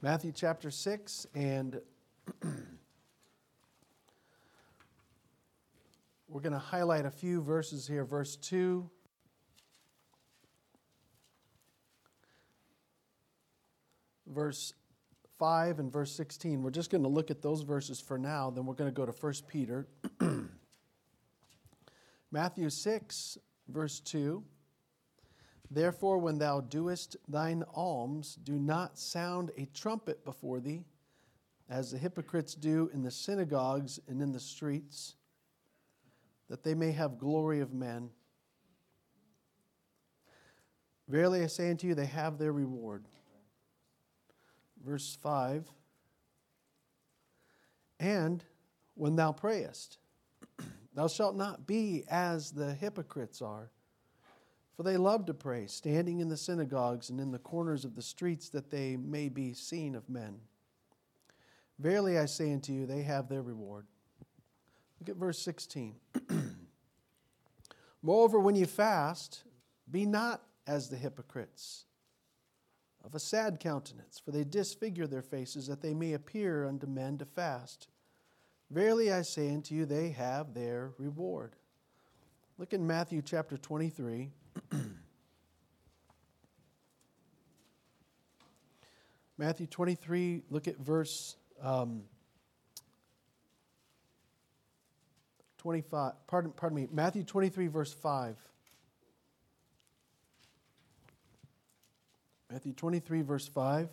Matthew chapter 6, and we're going to highlight a few verses here. Verse 2. Verse 5 and verse 16. We're just going to look at those verses for now, then we're going to go to 1 Peter. Matthew 6, verse 2. Therefore, when thou doest thine alms, do not sound a trumpet before thee, as the hypocrites do in the synagogues and in the streets, that they may have glory of men. Verily I say unto you, they have their reward. Verse 5 And when thou prayest, thou shalt not be as the hypocrites are for they love to pray, standing in the synagogues and in the corners of the streets, that they may be seen of men. Verily I say unto you, they have their reward. Look at verse 16. Moreover, when you fast, be not as the hypocrites of a sad countenance, for they disfigure their faces that they may appear unto men to fast. Verily I say unto you, they have their reward. Look in Matthew chapter 23. Matthew 23, look at verse um, 25. Pardon, pardon me. Matthew 23, verse 5. Matthew 23, verse 5.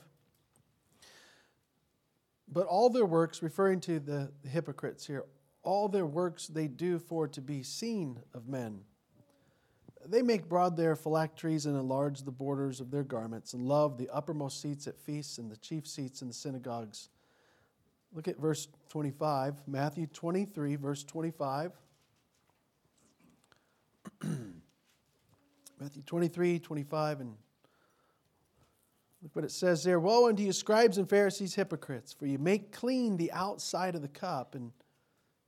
But all their works, referring to the hypocrites here, all their works they do for to be seen of men. They make broad their phylacteries and enlarge the borders of their garments, and love the uppermost seats at feasts and the chief seats in the synagogues. Look at verse 25, Matthew 23, verse 25. Matthew 23, 25, and look what it says there. Woe unto you, scribes and Pharisees, hypocrites, for you make clean the outside of the cup and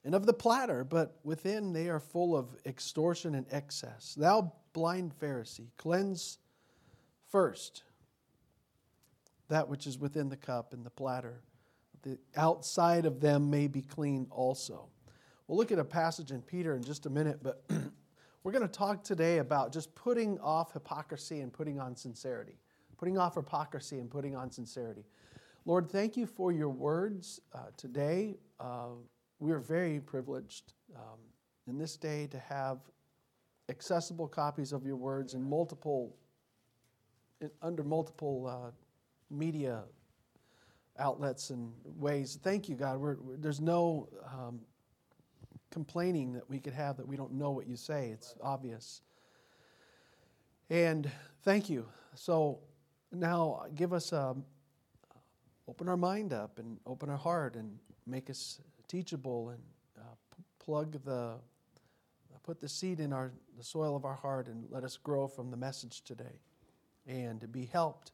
and of the platter, but within they are full of extortion and excess. Thou blind Pharisee, cleanse first that which is within the cup and the platter. The outside of them may be clean also. We'll look at a passage in Peter in just a minute, but we're going to talk today about just putting off hypocrisy and putting on sincerity. Putting off hypocrisy and putting on sincerity. Lord, thank you for your words uh, today. Uh, we are very privileged um, in this day to have accessible copies of your words in multiple, in, under multiple uh, media outlets and ways. Thank you, God. We're, we're, there's no um, complaining that we could have that we don't know what you say. It's obvious. And thank you. So now give us a, um, open our mind up and open our heart and make us teachable and uh, p- plug the, uh, put the seed in our, the soil of our heart and let us grow from the message today and to be helped.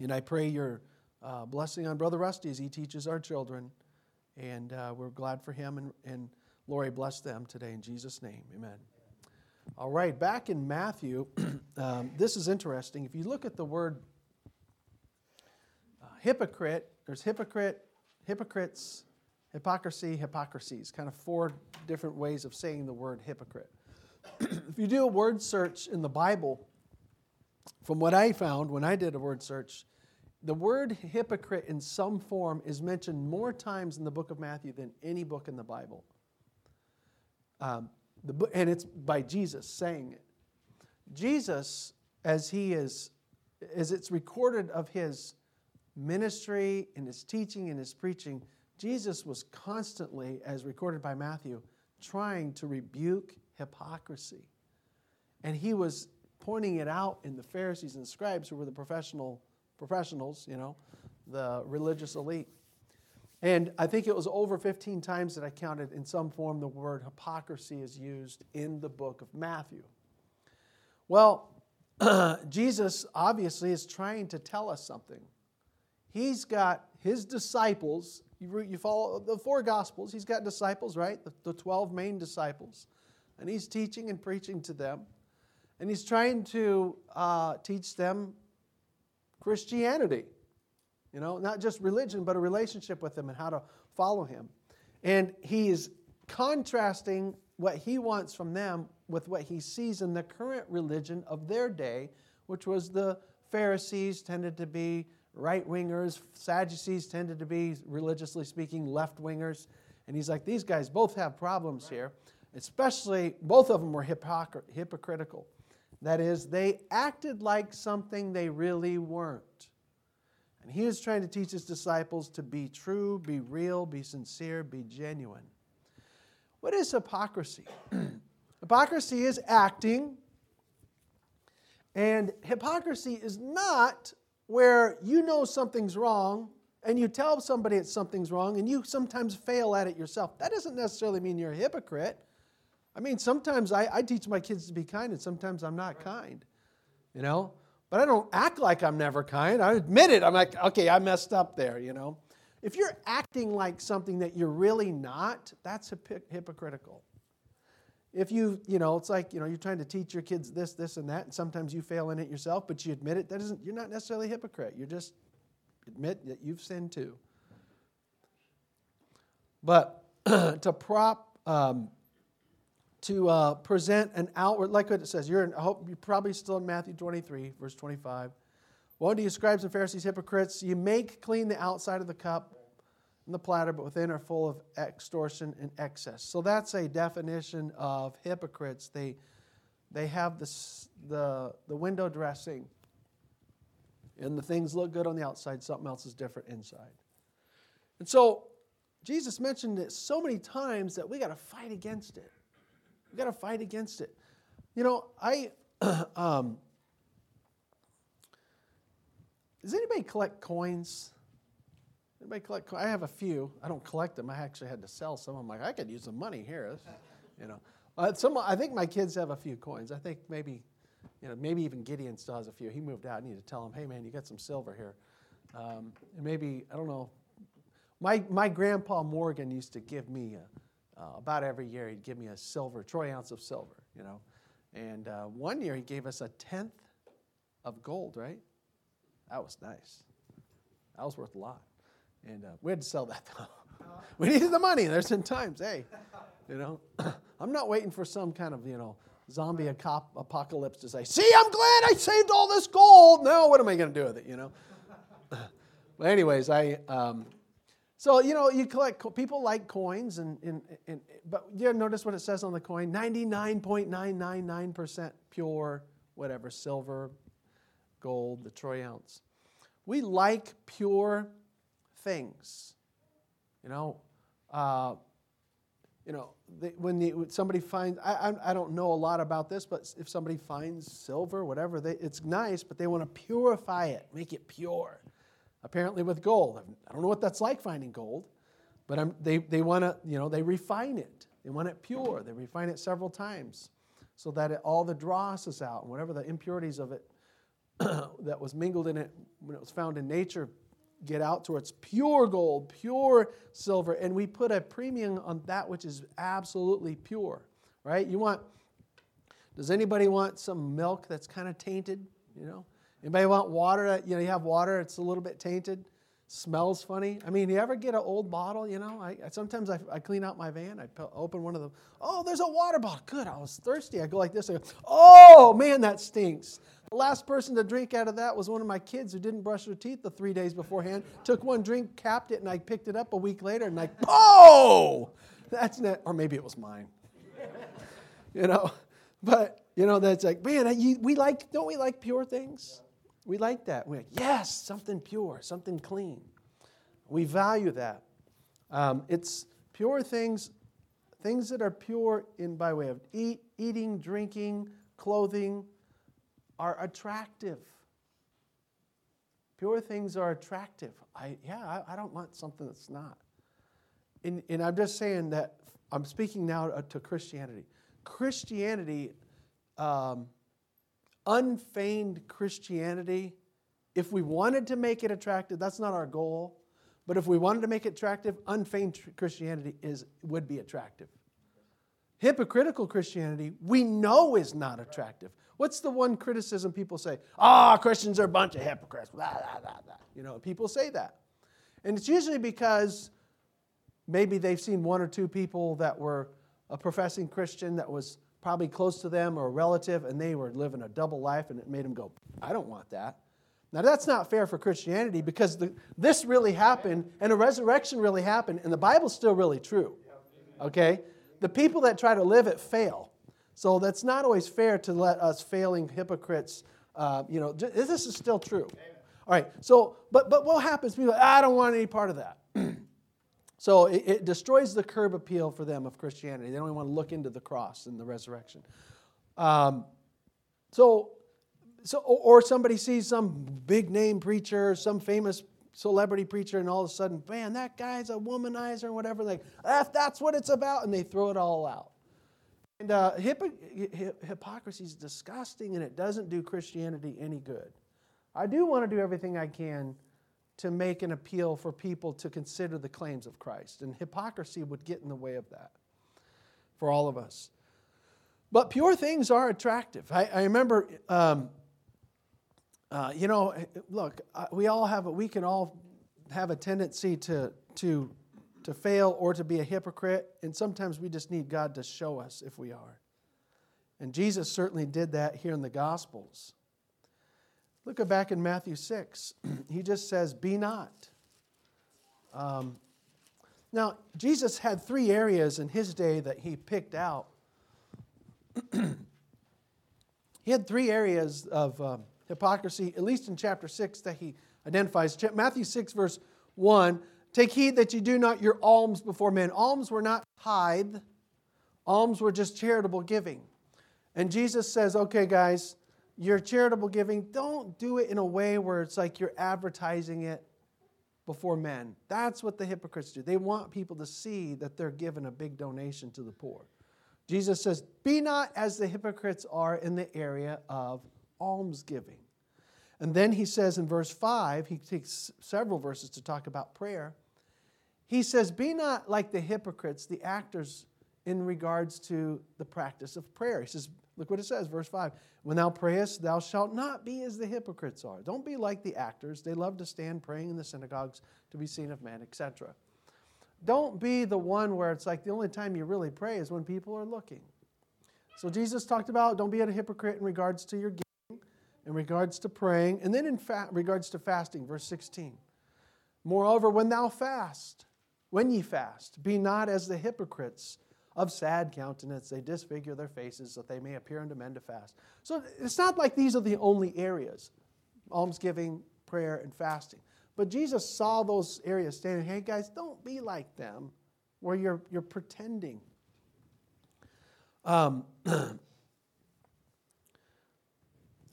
And I pray your uh, blessing on Brother Rusty as he teaches our children. And uh, we're glad for him. And, and Lori, bless them today in Jesus' name. Amen. All right, back in Matthew, um, this is interesting. If you look at the word uh, hypocrite, there's hypocrite, hypocrites, Hypocrisy, hypocrisies, kind of four different ways of saying the word hypocrite. if you do a word search in the Bible, from what I found when I did a word search, the word hypocrite in some form is mentioned more times in the book of Matthew than any book in the Bible. Um, the, and it's by Jesus saying it. Jesus, as he is, as it's recorded of his ministry and his teaching and his preaching, Jesus was constantly, as recorded by Matthew, trying to rebuke hypocrisy. And he was pointing it out in the Pharisees and the scribes who were the professional professionals, you know, the religious elite. And I think it was over 15 times that I counted in some form the word hypocrisy is used in the book of Matthew. Well, Jesus obviously is trying to tell us something. He's got his disciples you, you follow the four Gospels, he's got disciples, right? The, the 12 main disciples. And he's teaching and preaching to them. And he's trying to uh, teach them Christianity. You know, not just religion, but a relationship with Him and how to follow Him. And He is contrasting what He wants from them with what He sees in the current religion of their day, which was the Pharisees tended to be right wingers, Sadducees tended to be, religiously speaking, left wingers. And he's like, these guys both have problems here, especially both of them were hypocr- hypocritical. That is, they acted like something they really weren't. And he is trying to teach his disciples to be true, be real, be sincere, be genuine. What is hypocrisy? hypocrisy is acting, and hypocrisy is not where you know something's wrong and you tell somebody that something's wrong and you sometimes fail at it yourself. That doesn't necessarily mean you're a hypocrite. I mean, sometimes I, I teach my kids to be kind and sometimes I'm not kind, you know? But I don't act like I'm never kind. I admit it. I'm like, okay, I messed up there, you know? If you're acting like something that you're really not, that's hypocritical. If you, you know, it's like, you know, you're trying to teach your kids this, this, and that, and sometimes you fail in it yourself, but you admit it, that isn't, you're not necessarily a hypocrite. You're just admit that you've sinned too. But to prop, um, to uh, present an outward, like what it says, you're in, I hope you're probably still in Matthew 23, verse 25. Woe to you, scribes and Pharisees, hypocrites! You make clean the outside of the cup and the platter, but within are full of extortion and excess. So that's a definition of hypocrites. They, they have this, the, the window dressing, and the things look good on the outside, something else is different inside. And so Jesus mentioned it so many times that we got to fight against it. We got to fight against it. You know, I. um, does anybody collect coins? Collect? I have a few. I don't collect them. I actually had to sell some. I'm like, I could use some money here. you know, uh, some. I think my kids have a few coins. I think maybe, you know, maybe even Gideon still has a few. He moved out. I need to tell him, hey man, you got some silver here. Um, and maybe I don't know. My my grandpa Morgan used to give me a, uh, about every year. He'd give me a silver troy ounce of silver. You know, and uh, one year he gave us a tenth of gold. Right, that was nice. That was worth a lot. And uh, we had to sell that though. we needed the money. There's been times, hey, you know, I'm not waiting for some kind of, you know, zombie apocalypse to say, see, I'm glad I saved all this gold. Now what am I going to do with it, you know? but anyways, I, um, so, you know, you collect, people like coins, and, and, and but you notice what it says on the coin 99.999% pure, whatever, silver, gold, the troy ounce. We like pure things. You know, uh, you know, when, the, when, somebody finds, I, I, I, don't know a lot about this, but if somebody finds silver, whatever, they, it's nice, but they want to purify it, make it pure. Apparently with gold. I don't know what that's like finding gold, but I'm, they, they want to, you know, they refine it. They want it pure. They refine it several times so that it, all the dross is out and whatever the impurities of it that was mingled in it when it was found in nature get out towards pure gold, pure silver, and we put a premium on that which is absolutely pure, right? You want, does anybody want some milk that's kind of tainted, you know? Anybody want water that, you know, you have water, it's a little bit tainted, smells funny? I mean, you ever get an old bottle, you know? I, sometimes I, I clean out my van, I open one of them, oh, there's a water bottle, good, I was thirsty. I go like this, I go, oh, man, that stinks. The last person to drink out of that was one of my kids who didn't brush their teeth the three days beforehand. Took one drink, capped it, and I picked it up a week later and like, oh, that's not, or maybe it was mine. you know, but you know that's like, man, you, we like, don't we like pure things? We like that. We're like, yes, something pure, something clean. We value that. Um, it's pure things, things that are pure in by way of eat, eating, drinking, clothing are attractive. Pure things are attractive. I, yeah, I, I don't want something that's not. And, and I'm just saying that I'm speaking now to Christianity. Christianity, um, unfeigned Christianity, if we wanted to make it attractive, that's not our goal. But if we wanted to make it attractive, unfeigned Christianity is, would be attractive. Hypocritical Christianity we know is not attractive. What's the one criticism people say? Ah, oh, Christians are a bunch of hypocrites. Blah, blah, blah, blah. You know, people say that. And it's usually because maybe they've seen one or two people that were a professing Christian that was probably close to them or a relative, and they were living a double life, and it made them go, I don't want that. Now, that's not fair for Christianity because the, this really happened, and a resurrection really happened, and the Bible's still really true. Okay? The people that try to live it fail. So that's not always fair to let us failing hypocrites, uh, you know, this is still true. All right, so, but, but what happens? People, I don't want any part of that. so it, it, destroys the curb appeal for them of Christianity. They don't even want to look into the cross and the resurrection. Um, so, so, or somebody sees some big name preacher, some famous celebrity preacher, and all of a sudden, man, that guy's a womanizer or whatever. Like, that, that's what it's about, and they throw it all out. And uh, hypocrisy is disgusting and it doesn't do Christianity any good. I do want to do everything I can to make an appeal for people to consider the claims of Christ, and hypocrisy would get in the way of that for all of us. But pure things are attractive. I, I remember, um, uh, you know, look, we all have, a, we can all have a tendency to, to to fail or to be a hypocrite, and sometimes we just need God to show us if we are. And Jesus certainly did that here in the Gospels. Look back in Matthew 6. he just says, Be not. Um, now, Jesus had three areas in his day that he picked out. he had three areas of uh, hypocrisy, at least in chapter 6, that he identifies. Matthew 6, verse 1 Take heed that you do not your alms before men. Alms were not tithe, alms were just charitable giving. And Jesus says, okay, guys, your charitable giving, don't do it in a way where it's like you're advertising it before men. That's what the hypocrites do. They want people to see that they're giving a big donation to the poor. Jesus says, Be not as the hypocrites are in the area of almsgiving. And then he says in verse 5, he takes several verses to talk about prayer. He says, Be not like the hypocrites, the actors, in regards to the practice of prayer. He says, Look what it says, verse 5. When thou prayest, thou shalt not be as the hypocrites are. Don't be like the actors. They love to stand praying in the synagogues to be seen of men, etc. Don't be the one where it's like the only time you really pray is when people are looking. So Jesus talked about don't be a hypocrite in regards to your in regards to praying, and then in fa- regards to fasting, verse 16. Moreover, when thou fast, when ye fast, be not as the hypocrites of sad countenance. They disfigure their faces that they may appear unto men to fast. So it's not like these are the only areas almsgiving, prayer, and fasting. But Jesus saw those areas standing, hey guys, don't be like them where you're, you're pretending. Um,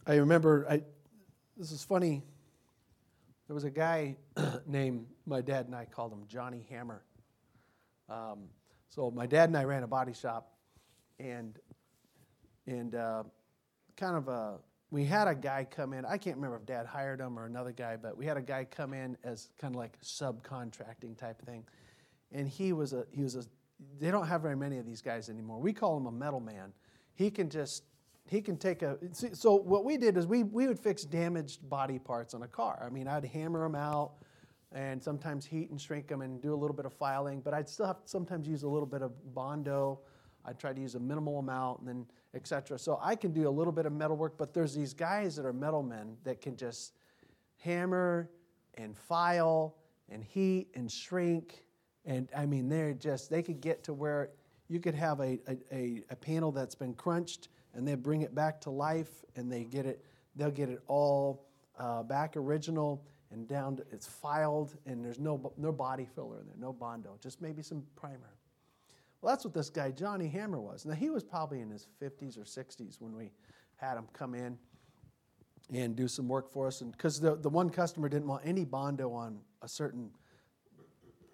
I remember, I, this is funny. There was a guy named, my dad and I called him Johnny Hammer. Um, so my dad and I ran a body shop, and and uh, kind of a we had a guy come in. I can't remember if Dad hired him or another guy, but we had a guy come in as kind of like subcontracting type thing, and he was a he was a. They don't have very many of these guys anymore. We call him a metal man. He can just he can take a so what we did is we, we would fix damaged body parts on a car. I mean i'd hammer them out and sometimes heat and shrink them and do a little bit of filing but i'd still have to sometimes use a little bit of bondo. I'd try to use a minimal amount and then etc so i can do a little bit of metal work but there's these guys that are metal men that can just hammer and file and heat and shrink. And i mean they're just they could get to where you could have a, a, a panel that's been crunched and they bring it back to life and they get it they'll get it all uh, back original and down to, it's filed and there's no no body filler in there no bondo just maybe some primer. Well that's what this guy johnny hammer was. Now he was probably in his 50s or 60s when we had him come in and do some work for us and because the, the one customer didn't want any bondo on a certain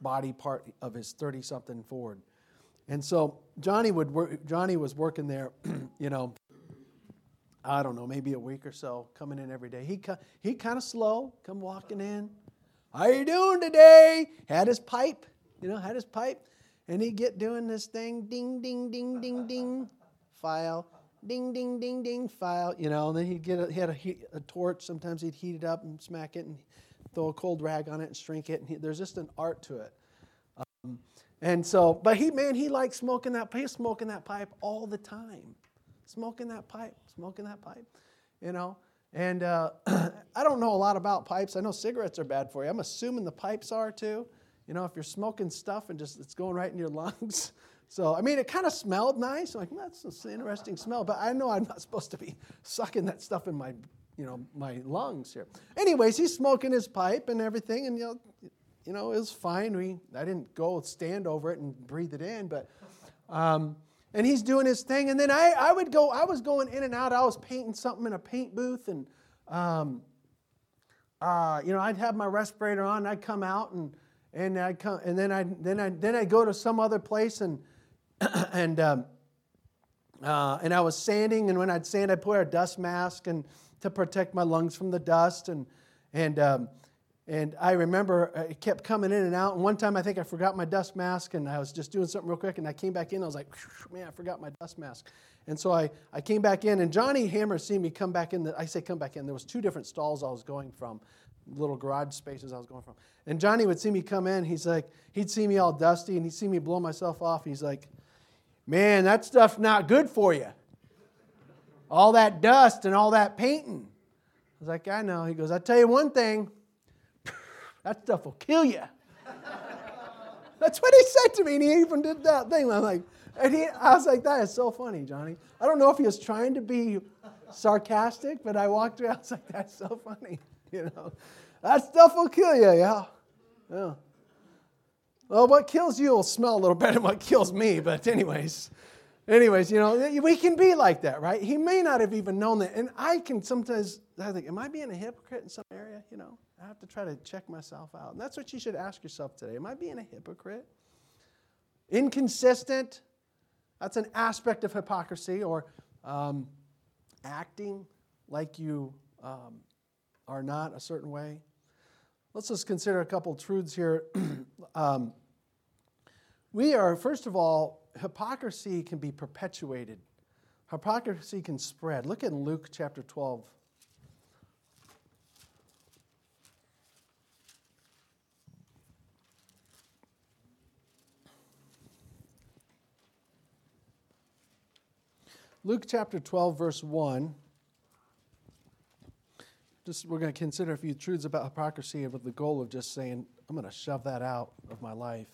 body part of his 30 something ford and so Johnny would work, Johnny was working there, you know, I don't know, maybe a week or so, coming in every day. He he kind of slow, come walking in. How you doing today? Had his pipe, you know, had his pipe, and he'd get doing this thing, ding, ding, ding, ding, ding, file, ding, ding, ding, ding, file, you know, and then he'd get a, he had a, a torch. Sometimes he'd heat it up and smack it and throw a cold rag on it and shrink it. And he, there's just an art to it. Um, and so, but he, man, he liked smoking that, he's smoking that pipe all the time. Smoking that pipe, smoking that pipe, you know. And uh, I don't know a lot about pipes. I know cigarettes are bad for you. I'm assuming the pipes are too. You know, if you're smoking stuff and just it's going right in your lungs. So, I mean, it kind of smelled nice. I'm like, well, that's an interesting smell. But I know I'm not supposed to be sucking that stuff in my, you know, my lungs here. Anyways, he's smoking his pipe and everything, and you know, you know, it was fine. We, I didn't go stand over it and breathe it in, but, um, and he's doing his thing. And then I, I would go, I was going in and out. I was painting something in a paint booth, and, um, uh, you know, I'd have my respirator on. I'd come out and and I come, and then I then I then I go to some other place and and um, uh, and I was sanding, and when I'd sand, I'd put a dust mask and to protect my lungs from the dust, and and um, and I remember uh, it kept coming in and out. And one time, I think I forgot my dust mask, and I was just doing something real quick, and I came back in. I was like, man, I forgot my dust mask. And so I, I came back in, and Johnny Hammer seen me come back in. The, I say come back in. There was two different stalls I was going from little garage spaces I was going from. And Johnny would see me come in. He's like, he'd see me all dusty and he'd see me blow myself off. He's like, man, that stuff's not good for you. All that dust and all that painting. I was like, I know. He goes, I tell you one thing, that stuff will kill you. That's what he said to me, and he even did that thing. I'm like, and he, I was like, that is so funny, Johnny. I don't know if he was trying to be sarcastic, but I walked around, I was like, that's so funny. You know, that stuff will kill you, yeah. Yeah. Well, what kills you will smell a little better than what kills me, but anyways. Anyways, you know, we can be like that, right? He may not have even known that. And I can sometimes I think, am I being a hypocrite in some area? You know, I have to try to check myself out. And that's what you should ask yourself today. Am I being a hypocrite? Inconsistent? That's an aspect of hypocrisy, or um, acting like you um, are not a certain way. Let's just consider a couple truths here. um, we are, first of all, hypocrisy can be perpetuated, hypocrisy can spread. Look at Luke chapter 12. Luke chapter 12, verse 1 just we're going to consider a few truths about hypocrisy with the goal of just saying, I'm going to shove that out of my life.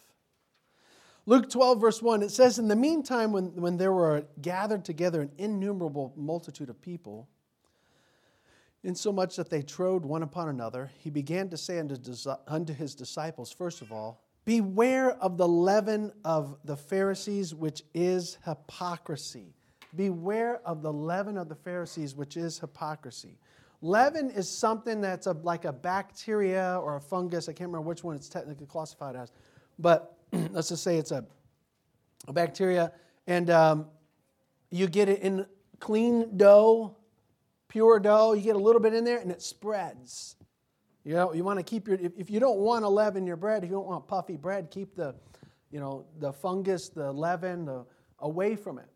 Luke 12, verse 1, it says, In the meantime, when, when there were gathered together an innumerable multitude of people, insomuch that they trode one upon another, he began to say unto, unto his disciples, first of all, Beware of the leaven of the Pharisees, which is hypocrisy. Beware of the leaven of the Pharisees, which is hypocrisy. Leaven is something that's a, like a bacteria or a fungus. I can't remember which one it's technically classified as. But let's just say it's a, a bacteria. And um, you get it in clean dough, pure dough. You get a little bit in there and it spreads. You know, you want to keep your, if, if you don't want to leaven your bread, if you don't want puffy bread, keep the, you know, the fungus, the leaven, the, away from it.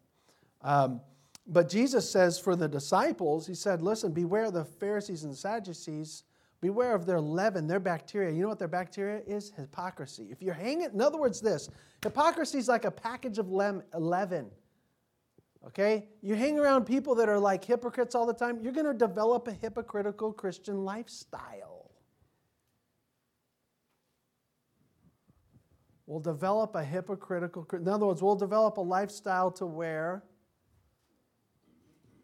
Um, but Jesus says for the disciples, He said, Listen, beware the Pharisees and Sadducees. Beware of their leaven, their bacteria. You know what their bacteria is? Hypocrisy. If you're hanging, in other words, this hypocrisy is like a package of leaven. Okay? You hang around people that are like hypocrites all the time, you're going to develop a hypocritical Christian lifestyle. We'll develop a hypocritical, in other words, we'll develop a lifestyle to where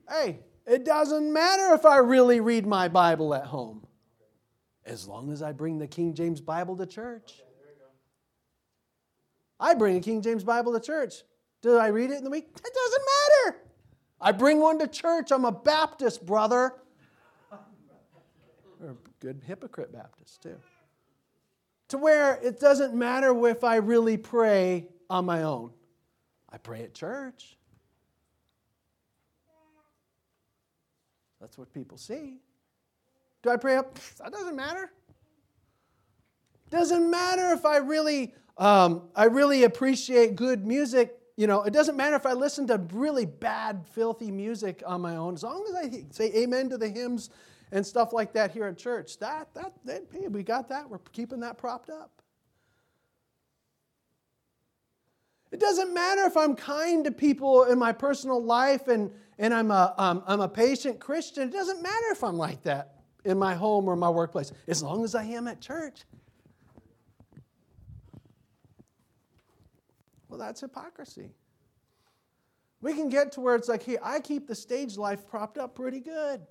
Hey, it doesn't matter if I really read my Bible at home, as long as I bring the King James Bible to church. I bring a King James Bible to church. Do I read it in the week? It doesn't matter. I bring one to church. I'm a Baptist, brother. Or a good hypocrite Baptist, too. To where it doesn't matter if I really pray on my own. I pray at church. That's what people see. Do I pray up? That doesn't matter. Doesn't matter if I really Um, I really appreciate good music. You know, it doesn't matter if I listen to really bad, filthy music on my own, as long as I say amen to the hymns and stuff like that here at church. That, that, that hey, we got that. We're keeping that propped up. It doesn't matter if I'm kind to people in my personal life and, and I'm, a, um, I'm a patient Christian. It doesn't matter if I'm like that in my home or my workplace, as long as I am at church. Well, that's hypocrisy. We can get to where it's like, hey, I keep the stage life propped up pretty good.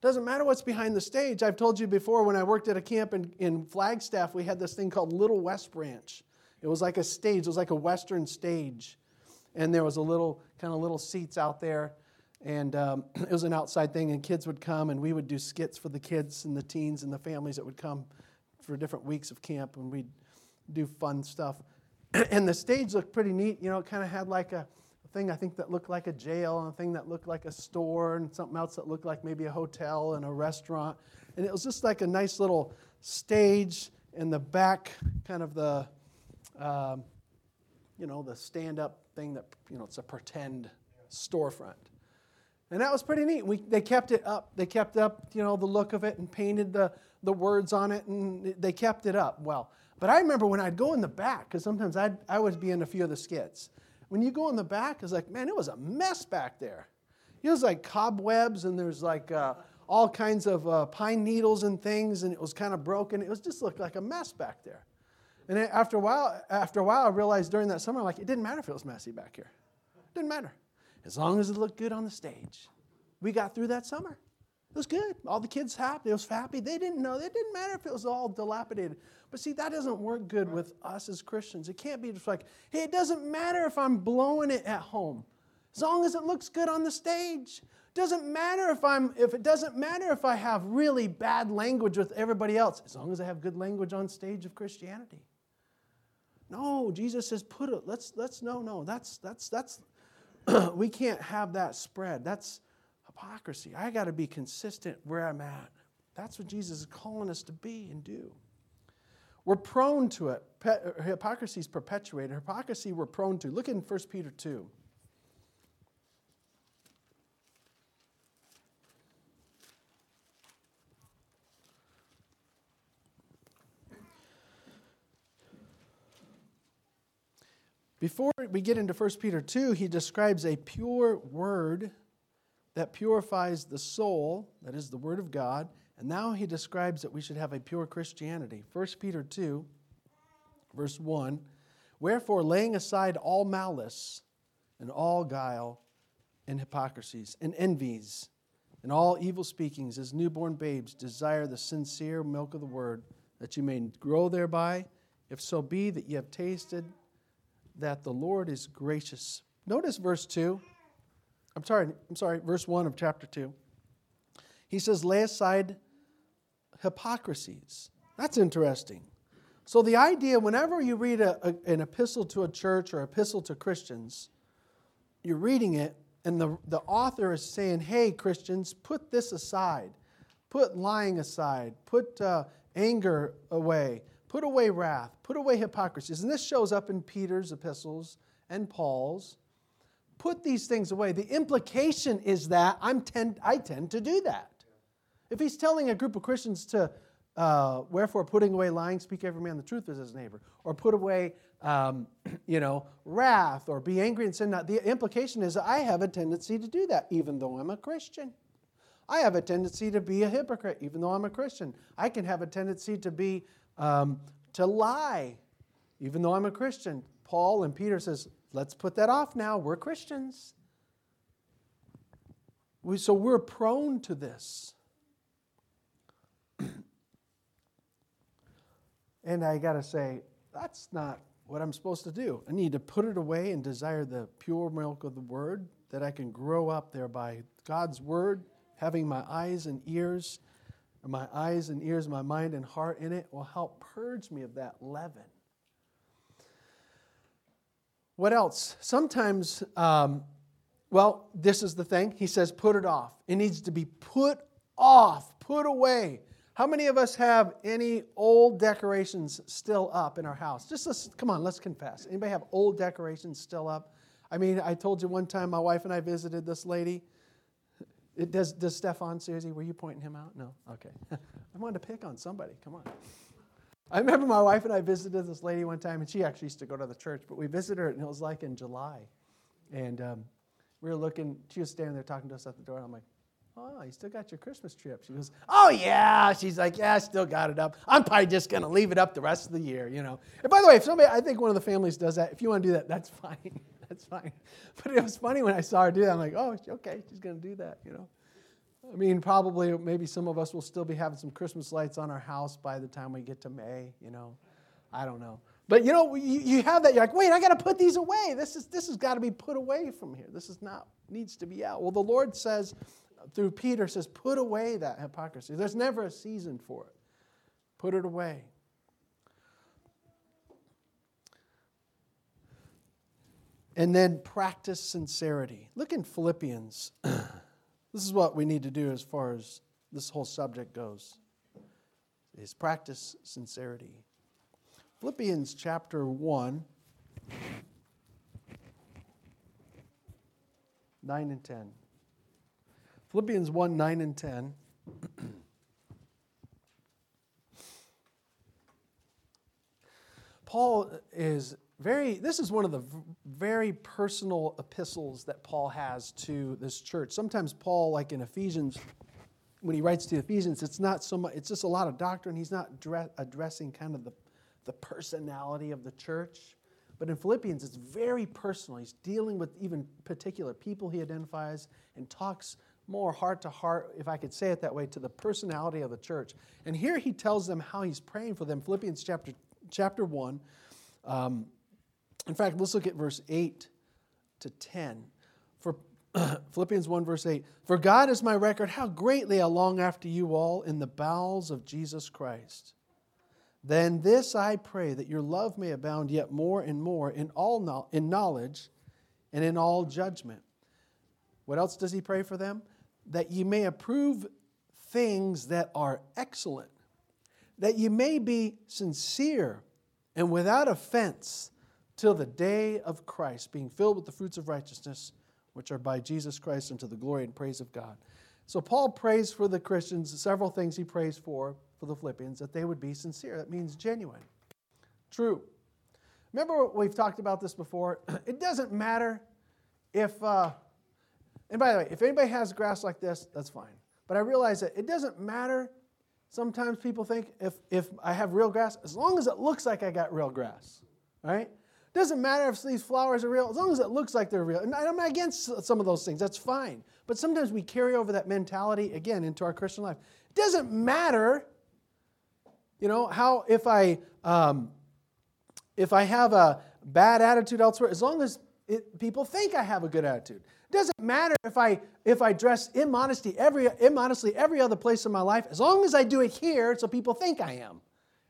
Doesn't matter what's behind the stage. I've told you before when I worked at a camp in, in Flagstaff, we had this thing called Little West Branch. It was like a stage, it was like a Western stage. And there was a little, kind of little seats out there. And um, it was an outside thing, and kids would come, and we would do skits for the kids and the teens and the families that would come for different weeks of camp, and we'd do fun stuff. and the stage looked pretty neat. You know, it kind of had like a, thing I think that looked like a jail, and a thing that looked like a store, and something else that looked like maybe a hotel and a restaurant. And it was just like a nice little stage in the back, kind of the, um, you know, the stand-up thing that you know it's a pretend storefront. And that was pretty neat. We, they kept it up. They kept up, you know, the look of it and painted the, the words on it, and they kept it up well. But I remember when I'd go in the back, because sometimes I'd, I would be in a few of the skits. When you go in the back, it's like, man, it was a mess back there. It was like cobwebs, and there's like uh, all kinds of uh, pine needles and things, and it was kind of broken. It was just looked like a mess back there. And after a while, after a while, I realized during that summer, like it didn't matter if it was messy back here. It didn't matter, as long as it looked good on the stage. We got through that summer. It was good. All the kids happy. It was happy. They didn't know. It didn't matter if it was all dilapidated. But see, that doesn't work good with us as Christians. It can't be just like, hey, it doesn't matter if I'm blowing it at home, as long as it looks good on the stage. It Doesn't matter if I'm if it doesn't matter if I have really bad language with everybody else, as long as I have good language on stage of Christianity. No, Jesus says, put it. Let's let's no no. That's that's that's. we can't have that spread. That's hypocrisy. I got to be consistent where I'm at. That's what Jesus is calling us to be and do. We're prone to it. Hypocrisy is perpetuated. Hypocrisy we're prone to. Look in 1 Peter 2. Before we get into 1 Peter 2, he describes a pure word that purifies the soul, that is the Word of God. And now he describes that we should have a pure Christianity. 1 Peter 2, verse 1 Wherefore, laying aside all malice and all guile and hypocrisies and envies and all evil speakings, as newborn babes desire the sincere milk of the Word, that you may grow thereby, if so be that ye have tasted that the Lord is gracious. Notice verse 2. I'm sorry, I'm sorry, verse 1 of chapter 2. He says, lay aside hypocrisies. That's interesting. So, the idea whenever you read a, a, an epistle to a church or epistle to Christians, you're reading it, and the, the author is saying, hey, Christians, put this aside. Put lying aside. Put uh, anger away. Put away wrath. Put away hypocrisies. And this shows up in Peter's epistles and Paul's put these things away. The implication is that I'm tend, I tend to do that. If he's telling a group of Christians to, uh, wherefore putting away lying, speak every man the truth as his neighbor, or put away, um, you know, wrath, or be angry and sin not, the implication is I have a tendency to do that, even though I'm a Christian. I have a tendency to be a hypocrite, even though I'm a Christian. I can have a tendency to be, um, to lie, even though I'm a Christian. Paul and Peter says, Let's put that off now. We're Christians. We, so we're prone to this. and I got to say, that's not what I'm supposed to do. I need to put it away and desire the pure milk of the Word that I can grow up there by God's Word, having my eyes and ears, my eyes and ears, my mind and heart in it will help purge me of that leaven. What else? Sometimes, um, well, this is the thing. He says, put it off. It needs to be put off, put away. How many of us have any old decorations still up in our house? Just let's, come on, let's confess. Anybody have old decorations still up? I mean, I told you one time my wife and I visited this lady. It, does, does Stefan, seriously, were you pointing him out? No? Okay. I wanted to pick on somebody. Come on. I remember my wife and I visited this lady one time, and she actually used to go to the church, but we visited her, and it was like in July. And um, we were looking, she was standing there talking to us at the door, and I'm like, Oh, you still got your Christmas tree up. She goes, Oh, yeah. She's like, Yeah, I still got it up. I'm probably just going to leave it up the rest of the year, you know. And by the way, if somebody, I think one of the families does that. If you want to do that, that's fine. That's fine. But it was funny when I saw her do that. I'm like, Oh, okay, she's going to do that, you know. I mean, probably maybe some of us will still be having some Christmas lights on our house by the time we get to May, you know. I don't know. But you know, you, you have that, you're like, wait, I got to put these away. This, is, this has got to be put away from here. This is not, needs to be out. Well, the Lord says, through Peter, says, put away that hypocrisy. There's never a season for it. Put it away. And then practice sincerity. Look in Philippians. This is what we need to do as far as this whole subject goes. Is practice sincerity. Philippians chapter 1 9 and 10. Philippians 1 9 and 10. Paul is very, this is one of the very personal epistles that Paul has to this church. Sometimes Paul, like in Ephesians, when he writes to Ephesians, it's not so much, it's just a lot of doctrine. He's not addressing kind of the, the personality of the church. But in Philippians, it's very personal. He's dealing with even particular people he identifies and talks more heart to heart, if I could say it that way, to the personality of the church. And here he tells them how he's praying for them. Philippians chapter, chapter 1. Um, in fact, let's look at verse 8 to 10. For Philippians 1, verse 8 For God is my record, how greatly I long after you all in the bowels of Jesus Christ. Then this I pray that your love may abound yet more and more in all in knowledge and in all judgment. What else does he pray for them? That ye may approve things that are excellent, that ye may be sincere and without offense till the day of Christ, being filled with the fruits of righteousness, which are by Jesus Christ unto the glory and praise of God. So Paul prays for the Christians, several things he prays for for the Philippians, that they would be sincere. That means genuine, true. Remember, we've talked about this before. It doesn't matter if, uh, and by the way, if anybody has grass like this, that's fine. But I realize that it doesn't matter. Sometimes people think if, if I have real grass, as long as it looks like I got real grass, right? Doesn't matter if these flowers are real, as long as it looks like they're real. And I'm against some of those things, that's fine. But sometimes we carry over that mentality again into our Christian life. It doesn't matter, you know, how if I um, if I have a bad attitude elsewhere, as long as it, people think I have a good attitude. It doesn't matter if I if I dress immodesty every immodestly every other place in my life, as long as I do it here so people think I am.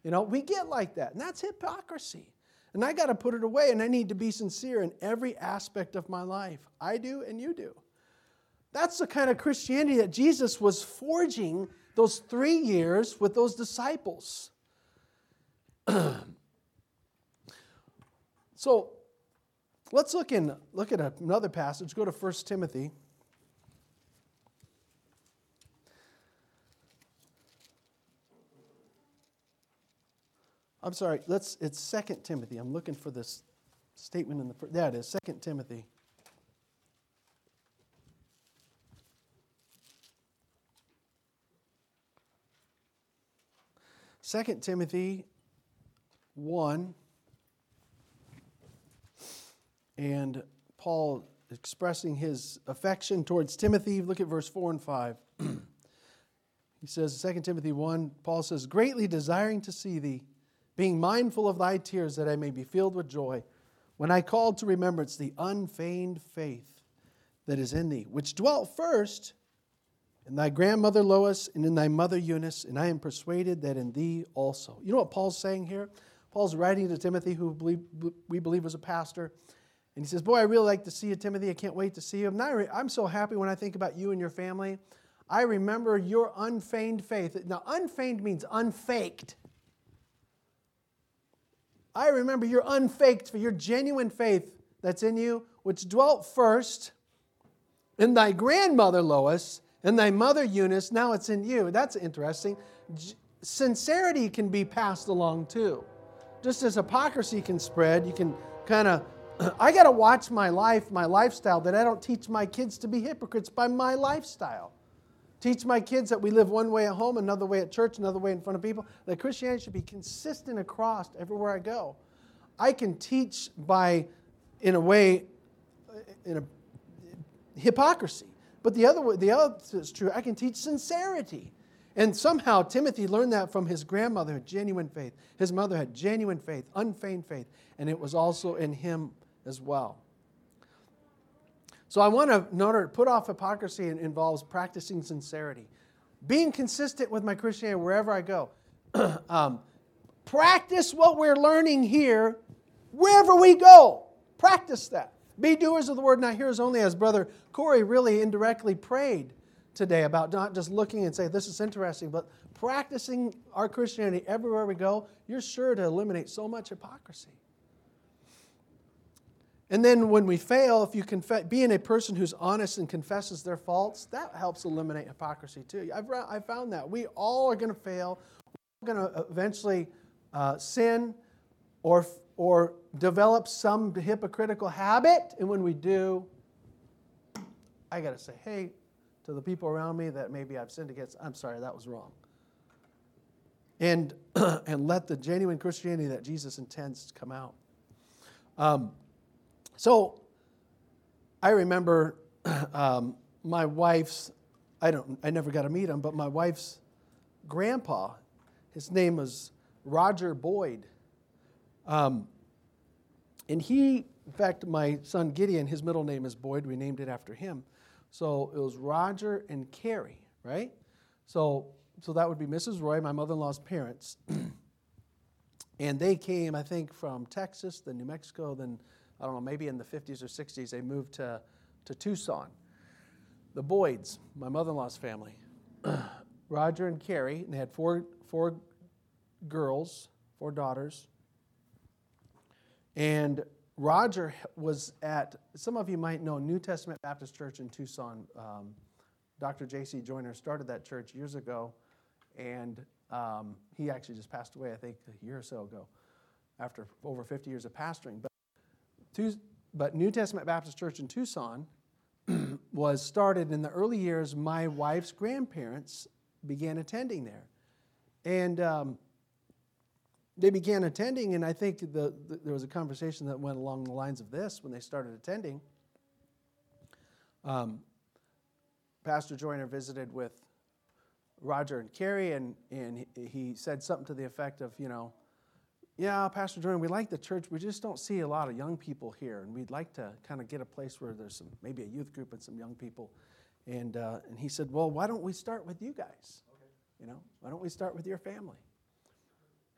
You know, we get like that, and that's hypocrisy. And I got to put it away, and I need to be sincere in every aspect of my life. I do, and you do. That's the kind of Christianity that Jesus was forging those three years with those disciples. so let's look in look at another passage. Go to 1 Timothy. I'm sorry, let's, it's Second Timothy. I'm looking for this statement in the, there it is, Second Timothy. Second Timothy 1, and Paul expressing his affection towards Timothy. Look at verse 4 and 5. he says, 2 Timothy 1, Paul says, Greatly desiring to see thee being mindful of thy tears, that I may be filled with joy. When I called to remembrance the unfeigned faith that is in thee, which dwelt first in thy grandmother Lois and in thy mother Eunice, and I am persuaded that in thee also. You know what Paul's saying here? Paul's writing to Timothy, who we believe was a pastor, and he says, Boy, I really like to see you, Timothy. I can't wait to see you. I'm so happy when I think about you and your family. I remember your unfeigned faith. Now, unfeigned means unfaked. I remember your unfaked, for your genuine faith that's in you, which dwelt first in thy grandmother Lois and thy mother Eunice. Now it's in you. That's interesting. Sincerity can be passed along too. Just as hypocrisy can spread, you can kind of I got to watch my life, my lifestyle, that I don't teach my kids to be hypocrites by my lifestyle. Teach my kids that we live one way at home, another way at church, another way in front of people. That Christianity should be consistent across everywhere I go. I can teach by, in a way, uh, in a hypocrisy. But the other way, the other is true. I can teach sincerity. And somehow Timothy learned that from his grandmother, genuine faith. His mother had genuine faith, unfeigned faith, and it was also in him as well. So I want to, order put off hypocrisy, it involves practicing sincerity, being consistent with my Christianity wherever I go. um, practice what we're learning here wherever we go. Practice that. Be doers of the word, not hearers only, as Brother Corey really indirectly prayed today about not just looking and say, this is interesting, but practicing our Christianity everywhere we go, you're sure to eliminate so much hypocrisy. And then when we fail, if you confess, being a person who's honest and confesses their faults, that helps eliminate hypocrisy too. I've, I found that. We all are going to fail. We're going to eventually uh, sin or, or develop some hypocritical habit. And when we do, I got to say, hey, to the people around me that maybe I've sinned against, I'm sorry, that was wrong. And, and let the genuine Christianity that Jesus intends come out. Um, so I remember um, my wife's, I, don't, I never got to meet him, but my wife's grandpa, his name was Roger Boyd. Um, and he, in fact, my son Gideon, his middle name is Boyd. We named it after him. So it was Roger and Carrie, right? So, so that would be Mrs. Roy, my mother in law's parents. and they came, I think, from Texas, then New Mexico, then I don't know, maybe in the 50s or 60s, they moved to, to Tucson. The Boyds, my mother in law's family, Roger and Carrie, and they had four, four girls, four daughters. And Roger was at, some of you might know, New Testament Baptist Church in Tucson. Um, Dr. J.C. Joyner started that church years ago, and um, he actually just passed away, I think, a year or so ago, after over 50 years of pastoring. But but New Testament Baptist Church in Tucson was started in the early years. My wife's grandparents began attending there. And um, they began attending, and I think the, the, there was a conversation that went along the lines of this when they started attending. Um, Pastor Joyner visited with Roger and Carrie, and, and he said something to the effect of, you know, yeah, Pastor Joyner, we like the church. We just don't see a lot of young people here, and we'd like to kind of get a place where there's some maybe a youth group and some young people. And uh, and he said, well, why don't we start with you guys? Okay. You know, why don't we start with your family?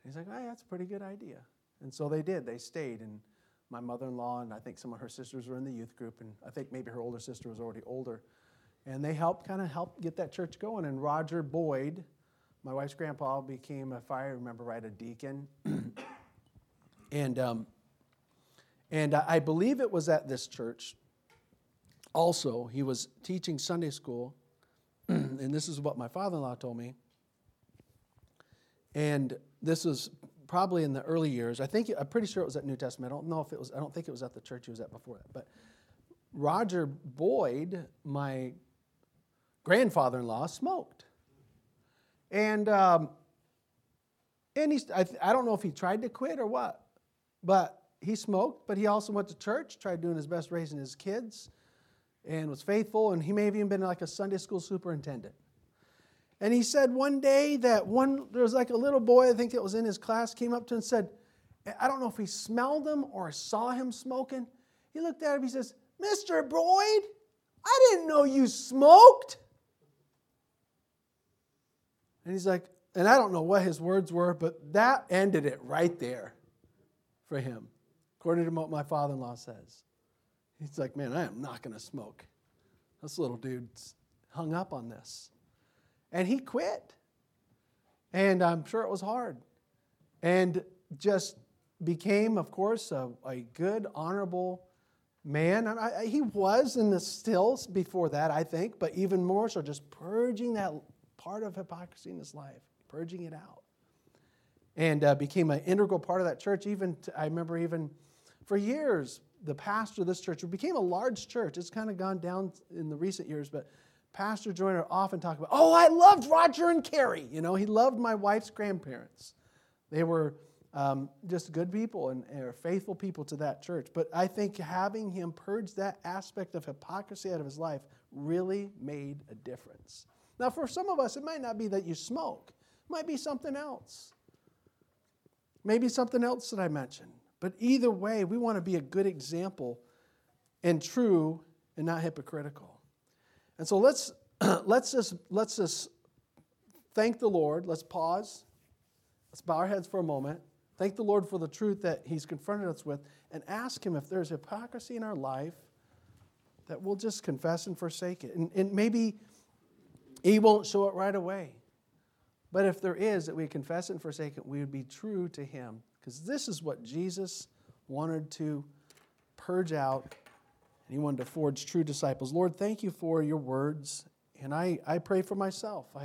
And he's like, oh, that's a pretty good idea. And so they did. They stayed, and my mother-in-law and I think some of her sisters were in the youth group, and I think maybe her older sister was already older, and they helped kind of help get that church going. And Roger Boyd my wife's grandpa became, if I remember right, a deacon. and, um, and I believe it was at this church also. He was teaching Sunday school. and this is what my father in law told me. And this was probably in the early years. I think I'm pretty sure it was at New Testament. I don't know if it was. I don't think it was at the church he was at before that. But Roger Boyd, my grandfather-in-law, smoked. And, um, and he's, I, I don't know if he tried to quit or what, but he smoked, but he also went to church, tried doing his best raising his kids, and was faithful. And he may have even been like a Sunday school superintendent. And he said one day that one, there was like a little boy, I think it was in his class, came up to him and said, I don't know if he smelled him or saw him smoking. He looked at him, he says, Mr. Boyd, I didn't know you smoked. And he's like, and I don't know what his words were, but that ended it right there for him, according to what my father in law says. He's like, man, I am not going to smoke. This little dude's hung up on this. And he quit. And I'm sure it was hard. And just became, of course, a, a good, honorable man. I, he was in the stills before that, I think, but even more so, just purging that part of hypocrisy in his life, purging it out. And uh, became an integral part of that church. Even, to, I remember, even for years, the pastor of this church, became a large church. It's kind of gone down in the recent years, but Pastor Joyner often talked about, oh, I loved Roger and Carrie. You know, he loved my wife's grandparents. They were um, just good people and, and faithful people to that church. But I think having him purge that aspect of hypocrisy out of his life really made a difference. Now, for some of us, it might not be that you smoke, it might be something else. Maybe something else that I mentioned. But either way, we want to be a good example and true and not hypocritical. And so let's let's just let's just thank the Lord. Let's pause. Let's bow our heads for a moment. Thank the Lord for the truth that He's confronted us with and ask Him if there's hypocrisy in our life that we'll just confess and forsake it. And, and maybe He won't show it right away. But if there is, that we confess and forsake it, we would be true to Him. Because this is what Jesus wanted to purge out, and He wanted to forge true disciples. Lord, thank you for your words. And I, I pray for myself. I